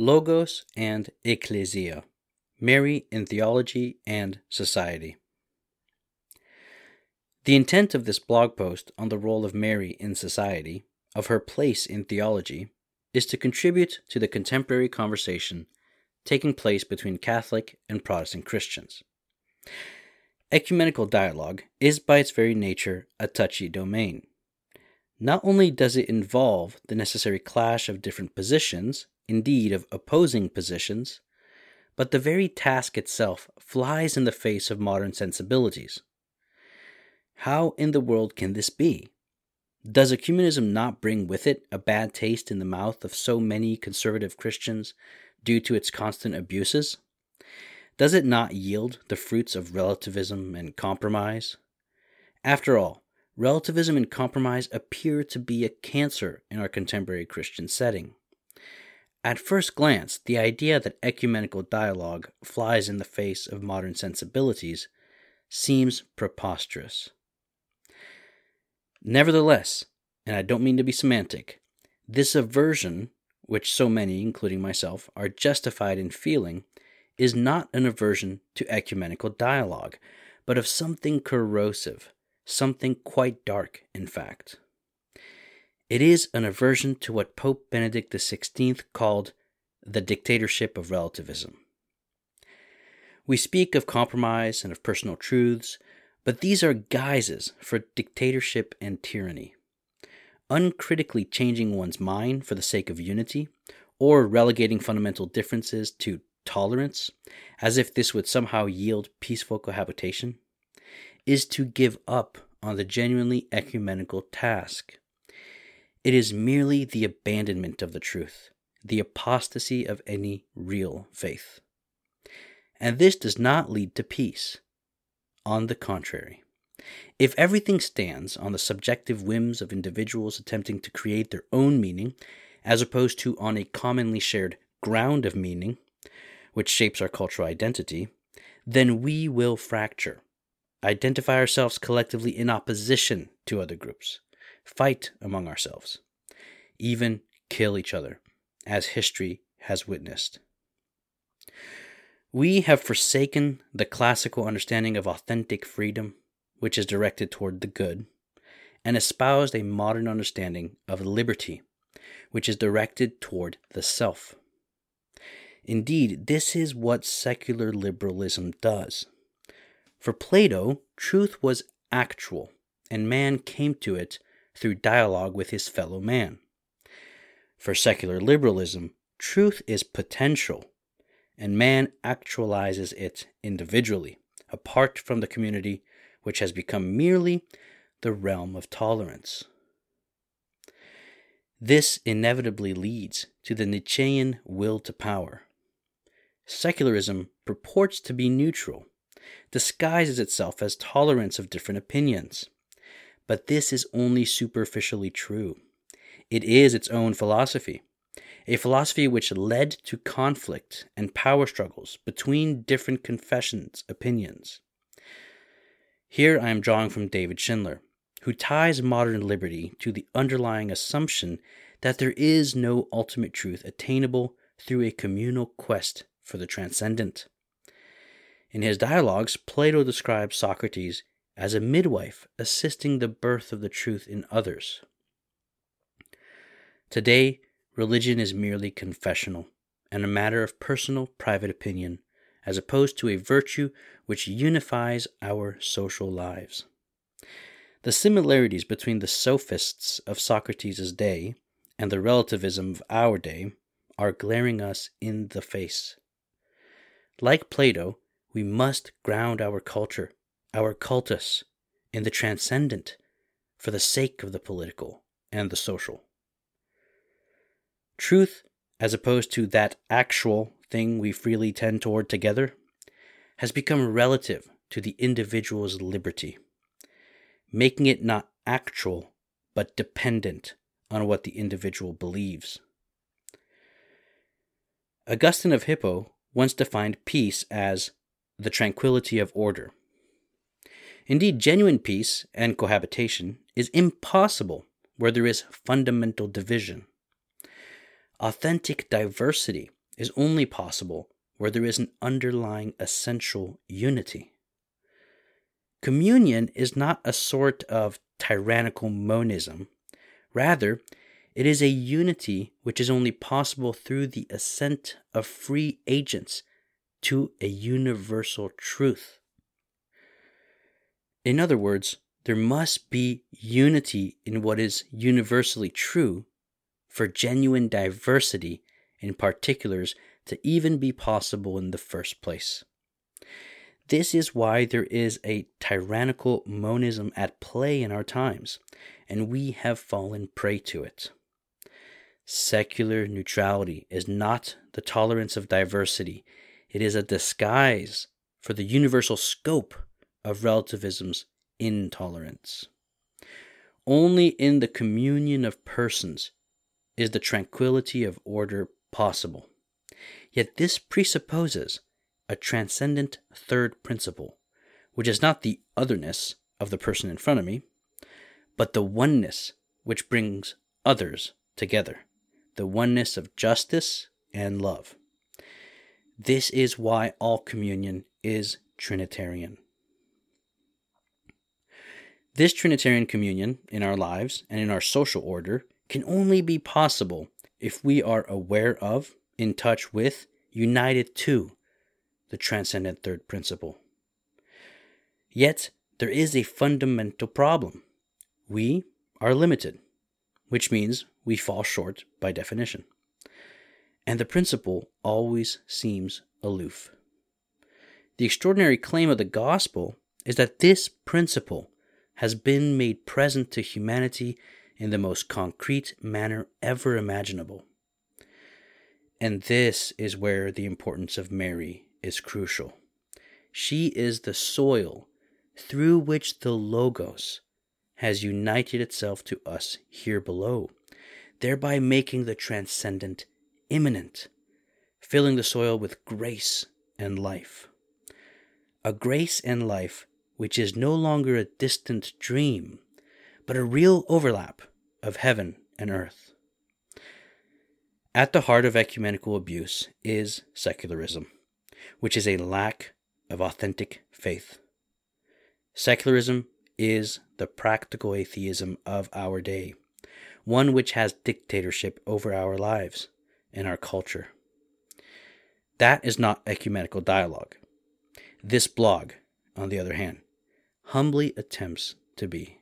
Logos and Ecclesia Mary in Theology and Society. The intent of this blog post on the role of Mary in society, of her place in theology, is to contribute to the contemporary conversation taking place between Catholic and Protestant Christians. Ecumenical dialogue is by its very nature a touchy domain. Not only does it involve the necessary clash of different positions, indeed of opposing positions, but the very task itself flies in the face of modern sensibilities. How in the world can this be? Does ecumenism not bring with it a bad taste in the mouth of so many conservative Christians due to its constant abuses? Does it not yield the fruits of relativism and compromise? After all, relativism and compromise appear to be a cancer in our contemporary Christian setting. At first glance, the idea that ecumenical dialogue flies in the face of modern sensibilities seems preposterous. Nevertheless, and I don't mean to be semantic, this aversion which so many, including myself, are justified in feeling, is not an aversion to ecumenical dialogue, but of something corrosive, something quite dark, in fact. It is an aversion to what Pope Benedict XVI called the dictatorship of relativism. We speak of compromise and of personal truths, but these are guises for dictatorship and tyranny uncritically changing one's mind for the sake of unity, or relegating fundamental differences to tolerance, as if this would somehow yield peaceful cohabitation, is to give up on the genuinely ecumenical task. It is merely the abandonment of the truth, the apostasy of any real faith. And this does not lead to peace. On the contrary, if everything stands on the subjective whims of individuals attempting to create their own meaning, as opposed to on a commonly shared ground of meaning, which shapes our cultural identity, then we will fracture, identify ourselves collectively in opposition to other groups, fight among ourselves, even kill each other, as history has witnessed. We have forsaken the classical understanding of authentic freedom which is directed toward the good, and espoused a modern understanding of liberty, which is directed toward the self. Indeed, this is what secular liberalism does. For Plato, truth was actual, and man came to it through dialogue with his fellow man. For secular liberalism, truth is potential, and man actualizes it individually, apart from the community which has become merely the realm of tolerance. This inevitably leads to the Nietzschean will to power. Secularism purports to be neutral, disguises itself as tolerance of different opinions. But this is only superficially true. It is its own philosophy, a philosophy which led to conflict and power struggles between different confessions, opinions. Here I am drawing from David Schindler, who ties modern liberty to the underlying assumption that there is no ultimate truth attainable through a communal quest for the transcendent. In his dialogues, Plato describes Socrates as a midwife assisting the birth of the truth in others. Today, religion is merely confessional and a matter of personal private opinion as opposed to a virtue which unifies our social lives. The similarities between the sophists of Socrates' day and the relativism of our day are glaring us in the face. Like Plato, we must ground our culture, our cultus, in the transcendent for the sake of the political and the social. Truth, as opposed to that actual thing we freely tend toward together has become relative to the individual's liberty, making it not actual but dependent on what the individual believes. Augustine of Hippo once defined peace as the tranquility of order. Indeed, genuine peace and cohabitation is impossible where there is fundamental division. Authentic diversity is only possible where there is an underlying essential unity. Communion is not a sort of tyrannical monism. Rather, it is a unity which is only possible through the assent of free agents to a universal truth. In other words, there must be unity in what is universally true for genuine diversity in particulars to even be possible in the first place. This is why there is a tyrannical monism at play in our times, and we have fallen prey to it. Secular neutrality is not the tolerance of diversity, it is a disguise for the universal scope of relativism's intolerance. Only in the communion of persons is the tranquility of order possible. Yet this presupposes a transcendent third principle, which is not the otherness of the person in front of me, but the oneness which brings others together, the oneness of justice and love. This is why all communion is Trinitarian. This Trinitarian communion in our lives and in our social order can only be possible if we are aware of, in touch with, united to the transcendent third principle. Yet, there is a fundamental problem. We are limited, which means we fall short by definition. And the principle always seems aloof. The extraordinary claim of the gospel is that this principle has been made present to humanity in the most concrete manner ever imaginable. And this is where the importance of Mary is crucial. She is the soil through which the Logos has united itself to us here below, thereby making the transcendent immanent, filling the soil with grace and life. A grace and life which is no longer a distant dream, but a real overlap of heaven and earth. At the heart of ecumenical abuse is secularism which is a lack of authentic faith. Secularism is the practical atheism of our day, one which has dictatorship over our lives and our culture. That is not ecumenical dialogue. This blog, on the other hand, humbly attempts to be.